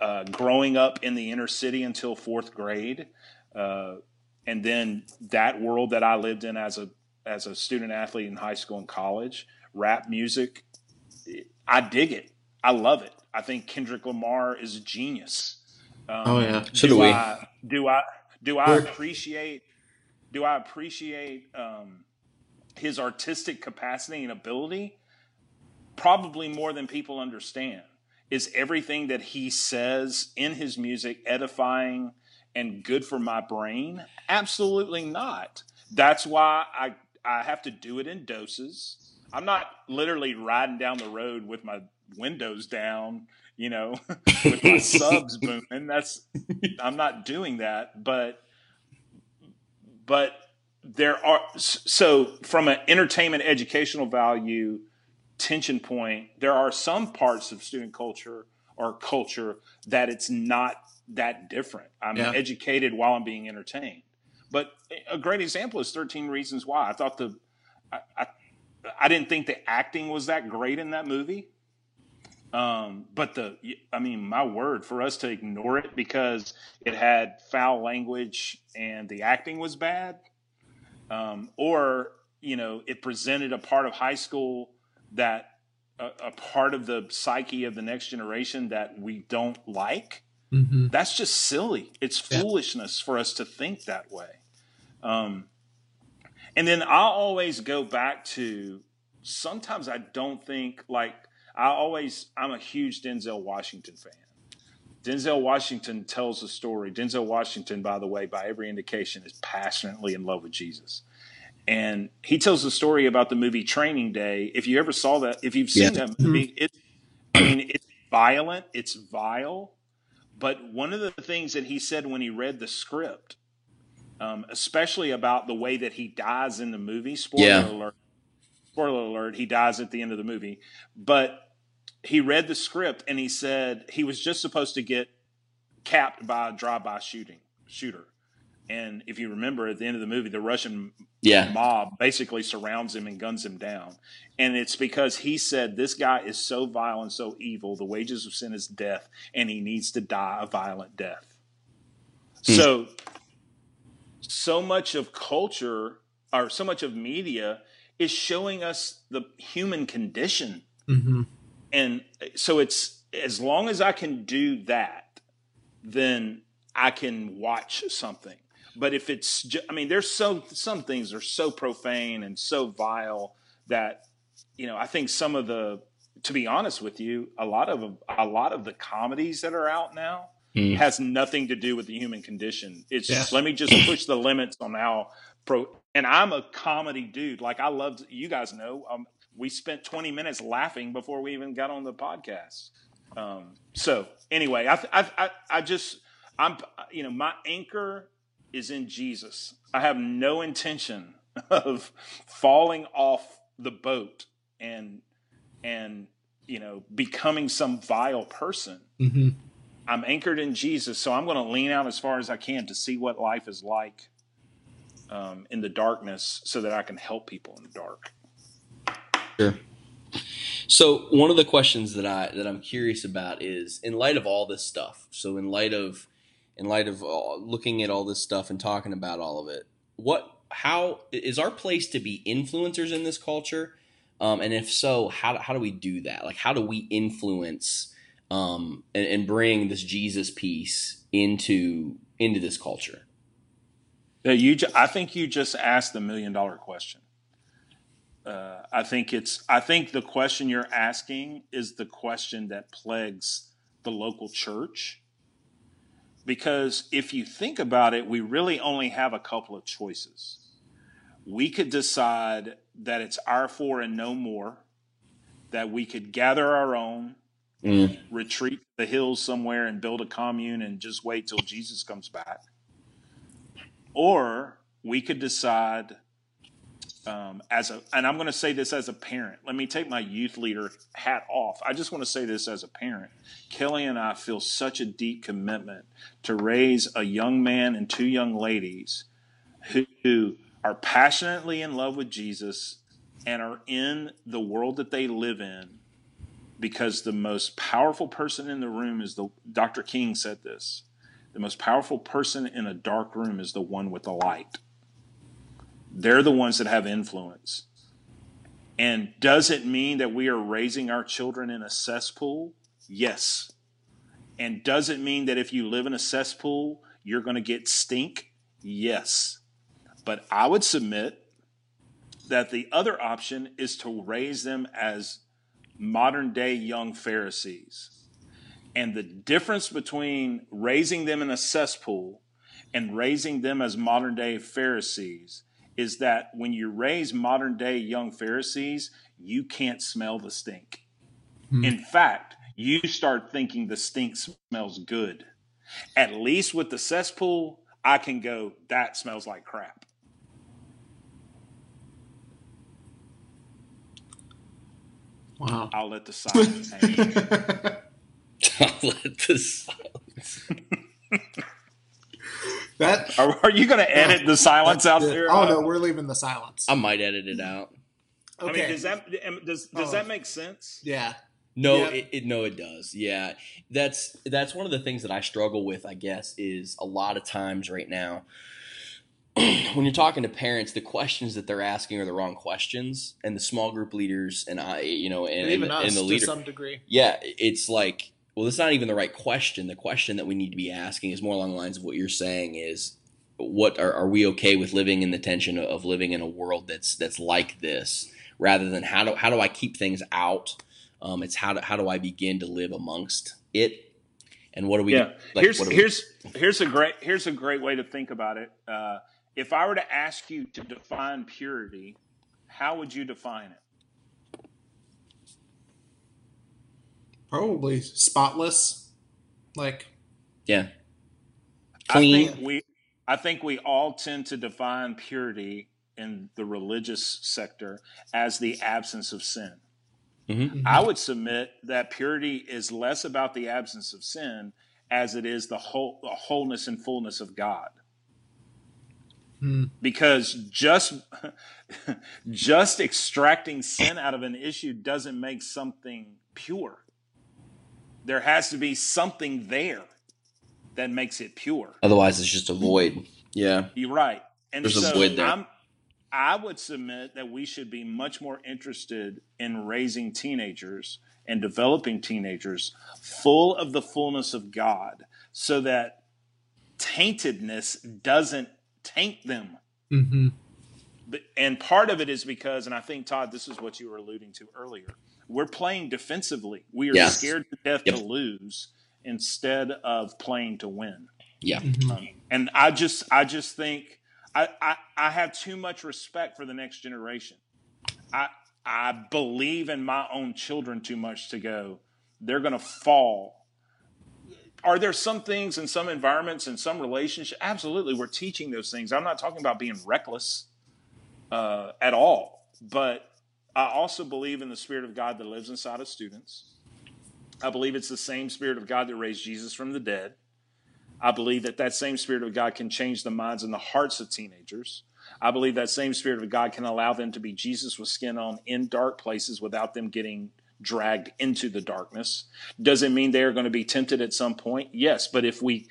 uh, growing up in the inner city until fourth grade, uh, and then that world that I lived in as a as a student athlete in high school and college, rap music, I dig it. I love it. I think Kendrick Lamar is a genius. Um, oh yeah, so do, do we. I, do I do I appreciate do I appreciate um, his artistic capacity and ability? Probably more than people understand. Is everything that he says in his music edifying and good for my brain? Absolutely not. That's why I I have to do it in doses. I'm not literally riding down the road with my windows down, you know, with my subs booming. That's I'm not doing that, but but there are so from an entertainment educational value tension point, there are some parts of student culture or culture that it's not that different. I'm yeah. educated while I'm being entertained. But a great example is 13 Reasons Why. I thought the, I, I, I didn't think the acting was that great in that movie. Um, but the, I mean, my word, for us to ignore it because it had foul language and the acting was bad, um, or you know, it presented a part of high school that a, a, part of the psyche of the next generation that we don't like. Mm-hmm. That's just silly. It's foolishness for us to think that way. Um, and then I'll always go back to sometimes I don't think like I always I'm a huge Denzel Washington fan. Denzel Washington tells a story. Denzel Washington, by the way, by every indication, is passionately in love with Jesus. And he tells the story about the movie Training Day. If you ever saw that, if you've seen yeah. that movie, mm-hmm. it I mean it's violent, it's vile. But one of the things that he said when he read the script, um, especially about the way that he dies in the movie, spoiler yeah. alert, spoiler alert, he dies at the end of the movie. But he read the script and he said he was just supposed to get capped by a drive-by shooting shooter. And if you remember at the end of the movie, the Russian yeah. mob basically surrounds him and guns him down. And it's because he said this guy is so vile and so evil, the wages of sin is death, and he needs to die a violent death. Mm. So so much of culture or so much of media is showing us the human condition. Mm-hmm. And so it's as long as I can do that, then I can watch something. But if it's, just, I mean, there's so some things are so profane and so vile that, you know, I think some of the, to be honest with you, a lot of a lot of the comedies that are out now mm. has nothing to do with the human condition. It's yeah. let me just push the limits on how pro and I'm a comedy dude. Like I loved, you guys know, um, we spent 20 minutes laughing before we even got on the podcast. Um, so anyway, I, I, I, I just, I'm, you know, my anchor is in Jesus. I have no intention of falling off the boat and, and, you know, becoming some vile person. Mm-hmm. I'm anchored in Jesus, so I'm going to lean out as far as I can to see what life is like um, in the darkness so that I can help people in the dark. Sure. So one of the questions that I that I'm curious about is in light of all this stuff. So in light of in light of uh, looking at all this stuff and talking about all of it, what how is our place to be influencers in this culture? Um, and if so, how how do we do that? Like how do we influence um, and, and bring this Jesus piece into into this culture? Yeah, you. I think you just asked the million dollar question. Uh, I think it's. I think the question you're asking is the question that plagues the local church. Because if you think about it, we really only have a couple of choices. We could decide that it's our four and no more, that we could gather our own, mm. retreat the hills somewhere and build a commune and just wait till Jesus comes back or we could decide um, as a, and I'm going to say this as a parent. Let me take my youth leader hat off. I just want to say this as a parent. Kelly and I feel such a deep commitment to raise a young man and two young ladies who, who are passionately in love with Jesus and are in the world that they live in because the most powerful person in the room is the Dr. King said this the most powerful person in a dark room is the one with the light. They're the ones that have influence. And does it mean that we are raising our children in a cesspool? Yes. And does it mean that if you live in a cesspool, you're going to get stink? Yes. But I would submit that the other option is to raise them as modern day young Pharisees and the difference between raising them in a cesspool and raising them as modern day Pharisees is that when you raise modern day young Pharisees, you can't smell the stink. Hmm. In fact, you start thinking the stink smells good. At least with the cesspool, I can go, that smells like crap. Wow. I'll let the silence hang. I'll let the silence. that are, are you going to edit the silence out there? Oh no, we're leaving the silence. I might edit it out. Okay. I mean, does that does does oh. that make sense? Yeah. No, Yeah. it, it no, it does. Yeah, that's that's one of the things that I struggle with. I guess is a lot of times right now when you're talking to parents, the questions that they're asking are the wrong questions, and the small group leaders and I, you know, and, And even and, us and the to some degree. yeah, it's like, well, it's not even the right question. The question that we need to be asking is more along the lines of what you're saying is, what are, are we okay with living in the tension of living in a world that's that's like this, rather than how do how do I keep things out? Um, it's how do, how do I begin to live amongst it, and what do we? yeah. like, here's what do we- here's here's a great here's a great way to think about it. Uh, if I were to ask you to define purity, how would you define it? Probably spotless. Like yeah, I think we I think we all tend to define purity in the religious sector as the absence of sin. Mhm. I would submit that purity is less about the absence of sin as it is the whole the wholeness and fullness of God. Hmm. Because just just extracting sin out of an issue doesn't make something pure. There has to be something there that makes it pure. Otherwise, it's just a void. Yeah, You're right. And There's a so void there. I'm, I would submit that we should be much more interested in raising teenagers and developing teenagers full of the fullness of God so that taintedness doesn't taint them. mm-hmm. But- And part of it is because, and I think, Todd, this is what you were alluding to earlier. We're playing defensively. We are Yes. scared to death Yep. to lose instead of playing to win. yeah. Um, and I just, I just think I, I, I have too much respect for the next generation. I, I believe in my own children too much to go. They're going to fall. Are there some things in some environments and some relationships? Absolutely, we're teaching those things. I'm not talking about being reckless uh, at all, but I also believe in the Spirit of God that lives inside of students. I believe it's the same Spirit of God that raised Jesus from the dead. I believe that that same Spirit of God can change the minds and the hearts of teenagers. I believe that same Spirit of God can allow them to be Jesus with skin on in dark places without them getting dragged into the darkness. Does it mean they are going to be tempted at some point? Yes. But if we,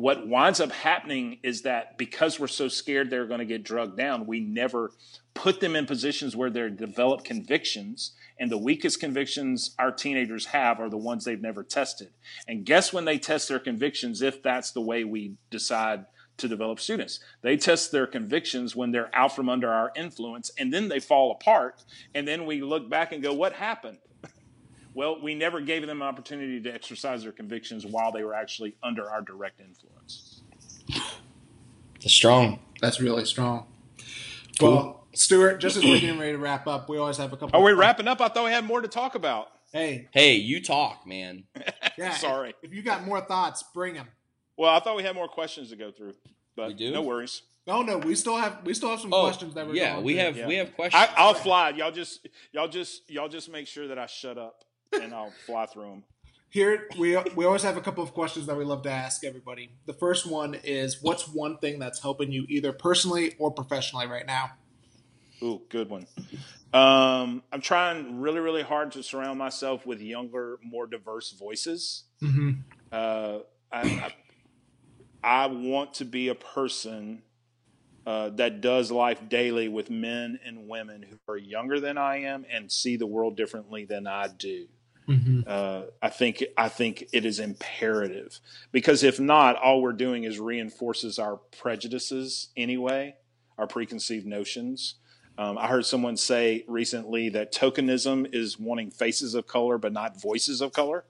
what winds up happening is that because we're so scared they're going to get drugged down, we never put them in positions where they develop convictions. And the weakest convictions our teenagers have are the ones they've never tested. And guess when they test their convictions, if that's the way we decide to develop students? They test their convictions when they're out from under our influence and then they fall apart. And then we look back and go, what happened? Well, we never gave them an opportunity to exercise their convictions while they were actually under our direct influence. It's strong. That's really strong. Cool. Well, Stuart, just as we're getting ready to wrap up, we always have a couple. Are we of- wrapping up? I thought we had more to talk about. Hey, Hey, you talk, man. yeah. Sorry. If, if you got more thoughts, bring them. Well, I thought we had more questions to go through, but We do? no worries. No, no, we still have we still have some Oh, questions that we're yeah, going we through. have Yeah. we have questions. I, I'll fly. Y'all just, y'all just, y'all just make sure that I shut up, and I'll fly through them. Here we we always have a couple of questions that we love to ask everybody. The first one is, what's one thing that's helping you either personally or professionally right now? Ooh, good one. Um, I'm trying really, really hard to surround myself with younger, more diverse voices. Mm-hmm. Uh, I, I, I want to be a person uh, that does life daily with men and women who are younger than I am and see the world differently than I do. Mm-hmm. Uh, I think I think it is imperative because if not, all we're doing is reinforces our prejudices anyway, our preconceived notions. Um, I heard someone say recently that tokenism is wanting faces of color but not voices of color.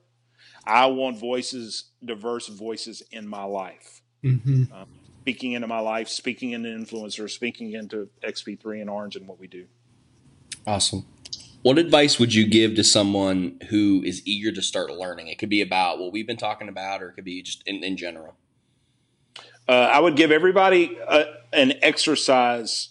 I want voices, diverse voices in my life, Mm-hmm. speaking into my life, speaking into influencers, speaking into XP3 and Orange and what we do. Awesome. What advice would you give to someone who is eager to start learning? It could be about what we've been talking about, or it could be just in, in general. Uh, I would give everybody a, an exercise.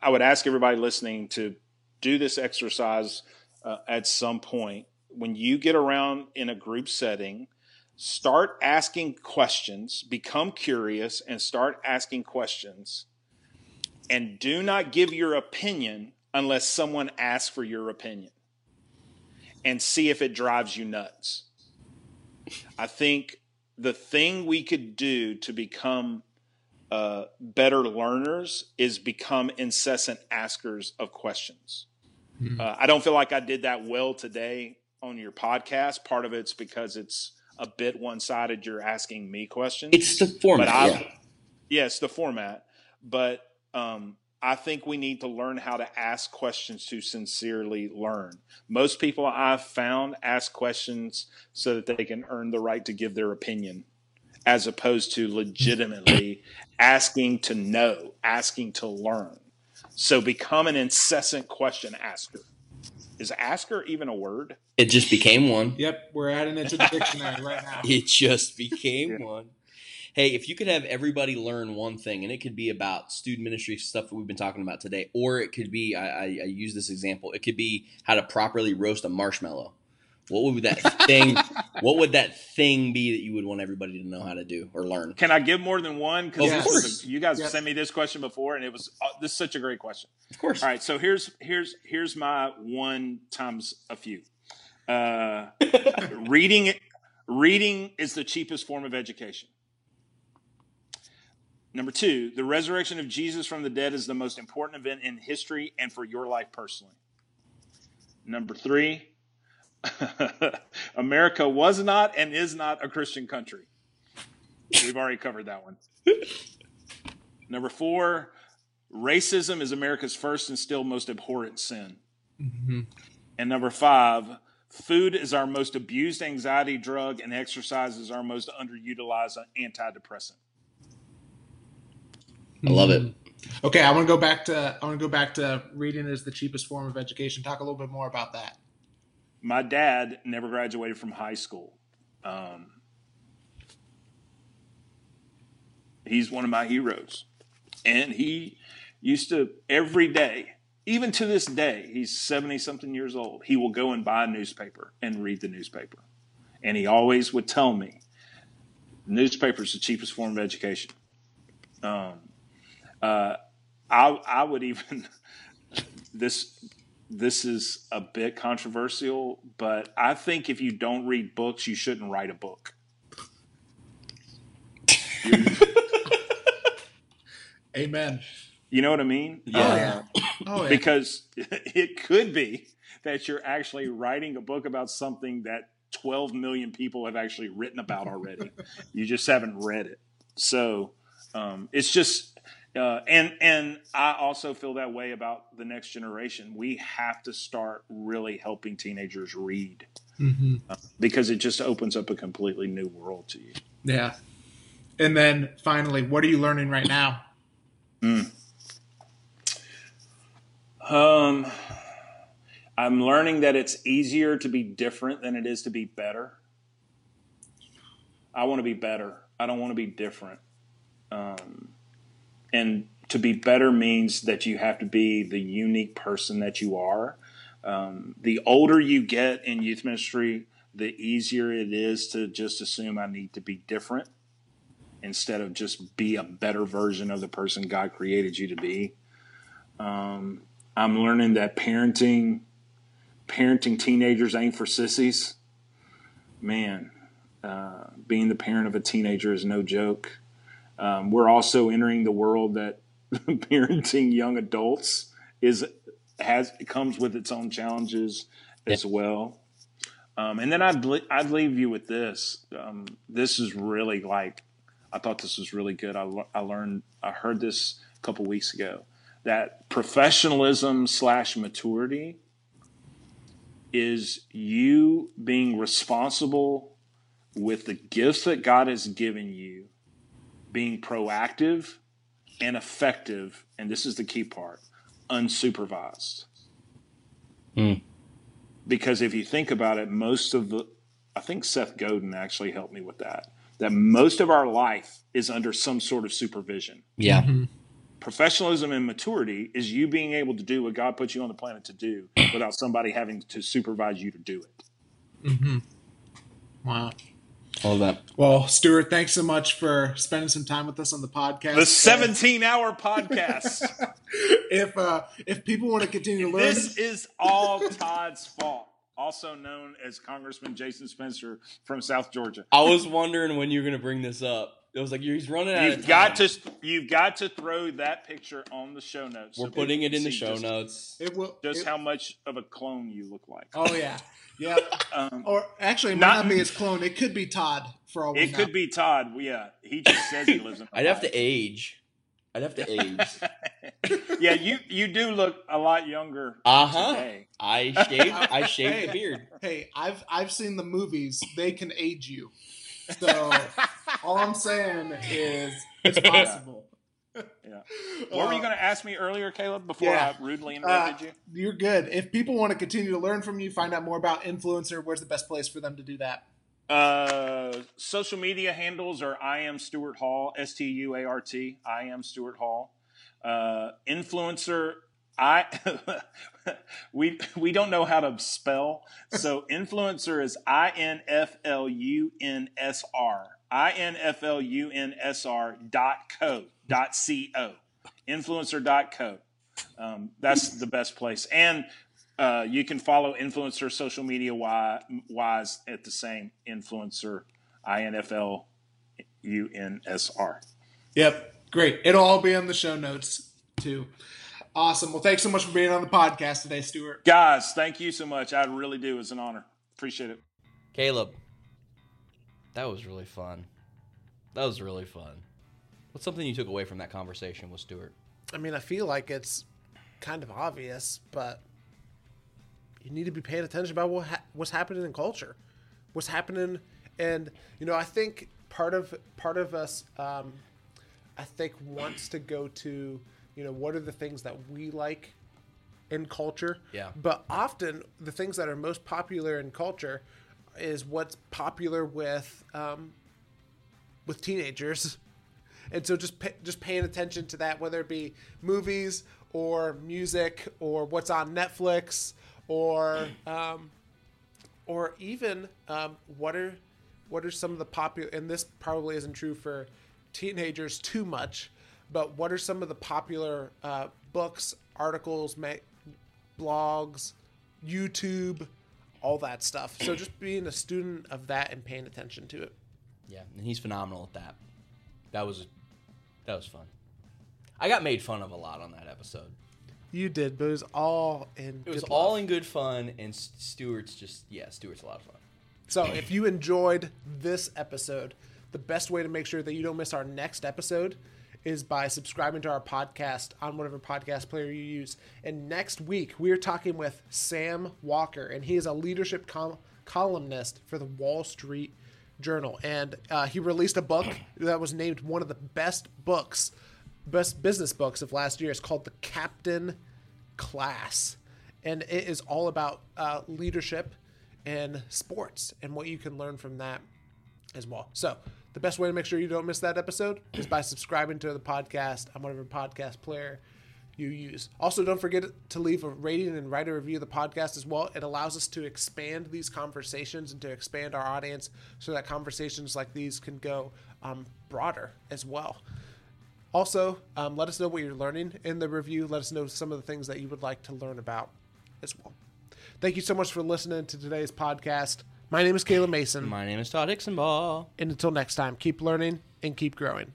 I would ask everybody listening to do this exercise uh, at some point. When you get around in a group setting, start asking questions, become curious, and start asking questions. And do not give your opinion unless someone asks for your opinion. and see if it drives you nuts. I think the thing we could do to become uh, better learners is become incessant askers of questions. Mm-hmm. Uh, I don't feel like I did that well today on your podcast. Part of it's because it's a bit one sided. You're asking me questions. It's the format. yeah. Yes, the format. But um, I think we need to learn how to ask questions to sincerely learn. Most people I've found ask questions so that they can earn the right to give their opinion, as opposed to legitimately asking to know, asking to learn. So become an incessant question asker. Is asker even a word? It just became one. Yep, we're adding it to the dictionary right now. It just became yeah. one hey, if you could have everybody learn one thing, and it could be about student ministry stuff that we've been talking about today, or it could be, I, I, I use this example, it could be how to properly roast a marshmallow. What would that thing? what would that thing be that you would want everybody to know how to do or learn? Can I give more than one? Because yes. you guys yep. sent me this question before, and it was uh, this is such a great question. Of course. All right, so here's here's here's my one times a few. Uh, reading reading is the cheapest form of education. Number two, the resurrection of Jesus from the dead is the most important event in history and for your life personally. Number three, America was not and is not a Christian country. We've already covered that one. Number four, racism is America's first and still most abhorrent sin. Mm-hmm. And number five, food is our most abused anxiety drug, and exercise is our most underutilized antidepressant. I love it. Okay, I want to go back to I want to go back to reading is the cheapest form of education. Talk a little bit more about that. My dad never graduated from high school. Um, he's one of my heroes, and he used to every day, even to this day, he's seventy something years old. He will go and buy a newspaper and read the newspaper, and he always would tell me, "Newspaper is the cheapest form of education." Um, uh, I, I would even this this is a bit controversial, but I think if you don't read books, you shouldn't write a book. Amen. You know what I mean? Yeah. Oh. Oh, yeah. Because it could be that you're actually writing a book about something that 12 million people have actually written about already. you just haven't read it. So um, it's just uh, and and I also feel that way about the next generation. We have to start really helping teenagers read mm-hmm. uh, because it just opens up a completely new world to you. Yeah. And then finally, what are you learning right now? Mm. Um, I'm learning that it's easier to be different than it is to be better. I want to be better. I don't want to be different. Um, and to be better means that you have to be the unique person that you are. Um, the older you get in youth ministry, the easier it is to just assume I need to be different instead of just be a better version of the person God created you to be. Um, I'm learning that parenting, parenting teenagers ain't for sissies. Man, uh, being the parent of a teenager is no joke. Um, we're also entering the world that parenting young adults is has comes with its own challenges as well. Um, and then I'd I'd leave you with this. Um, this is really like I thought this was really good. I, I learned I heard this a couple weeks ago that professionalism slash maturity is you being responsible with the gifts that God has given you being proactive and effective, and this is the key part, unsupervised. Mm. Because if you think about it, most of the, I think Seth Godin actually helped me with that, that most of our life is under some sort of supervision. Yeah. Mm-hmm. Professionalism and maturity is you being able to do what God put you on the planet to do without somebody having to supervise you to do it. Mm-hmm. Wow all that. Well, Stuart, thanks so much for spending some time with us on the podcast. The 17 hour podcast. if uh, if people want to continue to learn, this is all Todd's fault. also known as Congressman Jason Spencer from South Georgia. I was wondering when you were going to bring this up. It was like he's running out. You've got to you've got to throw that picture on the show notes. We're so putting it in the show just, notes. It will. Just it- how much of a clone you look like. Oh yeah, yeah. Um, Or actually, it might Not- not, be his clone. It could be Todd for all we it know. could be Todd. Yeah, he just says he lives in. I'd have to age. I'd have to age. yeah, you you do look a lot younger Uh huh. today. I shaved. I shaved Hey. the beard. Hey, I've I've seen the movies. They can age you. So all I'm saying is it's possible. Yeah. What were you going to ask me earlier, Caleb? Before yeah. I rudely Uh, interrupted you. you're good. If people want to continue to learn from you, find out more about Influnsr, where's the best place for them to do that? Uh, social media handles are I am Stuart Hall, S T U A R T. I am Stuart Hall. Uh, Influnsr, I we we don't know how to spell, so Influnsr is I N F L U N S R. I N F L U N S R dot co dot c o. Influnsr dot co. Um, that's the best place, and uh, you can follow Influnsr social media wise at the same Influnsr I N F L U N S R. Yep. Great. It'll all be in the show notes too. Awesome. Well, thanks so much for being on the podcast today, Stuart. Guys, thank you so much. I really do. It's an honor. Appreciate it. Caleb, that was really fun. That was really fun. What's something you took away from that conversation with Stuart? I mean, I feel like it's kind of obvious, but you need to be paying attention about what ha- what's happening in culture, what's happening, and you know, I think part of part of us, um, I think, wants to go to, you know, what are the things that we like in culture. Yeah. But often the things that are most popular in culture is what's popular with um, with teenagers. And so just pay, just paying attention to that, whether it be movies or music or what's on Netflix or um, or even um, what are what are some of the popular and this probably isn't true for teenagers too much, but what are some of the popular uh, books, articles, ma- blogs, YouTube, all that stuff. So just being a student of that and paying attention to it. Yeah, and he's phenomenal at that. That was that was fun. I got made fun of a lot on that episode. You did, but it was all in. It was good all in good fun, and S- Stuart's just yeah, Stuart's a lot of fun. So if you enjoyed this episode, the best way to make sure that you don't miss our next episode is by subscribing to our podcast on whatever podcast player you use. And next week we are talking with Sam Walker, and he is a leadership col- columnist for the Wall Street Journal, and uh, he released a book that was named one of the best books, best business books of last year. It's called The Captain Class, and it is all about uh, leadership and sports and what you can learn from that as well. So, the best way to make sure you don't miss that episode is by subscribing to the podcast on whatever podcast player you use. Also, don't forget to leave a rating and write a review of the podcast as well. It allows us to expand these conversations and to expand our audience so that conversations like these can go um, broader as well. Also, um, let us know what you're learning in the review. Let us know some of the things that you would like to learn about as well. Thank you so much for listening to today's podcast. My name is Caleb Mason. My name is Todd Hicksonball. And until next time, keep learning and keep growing.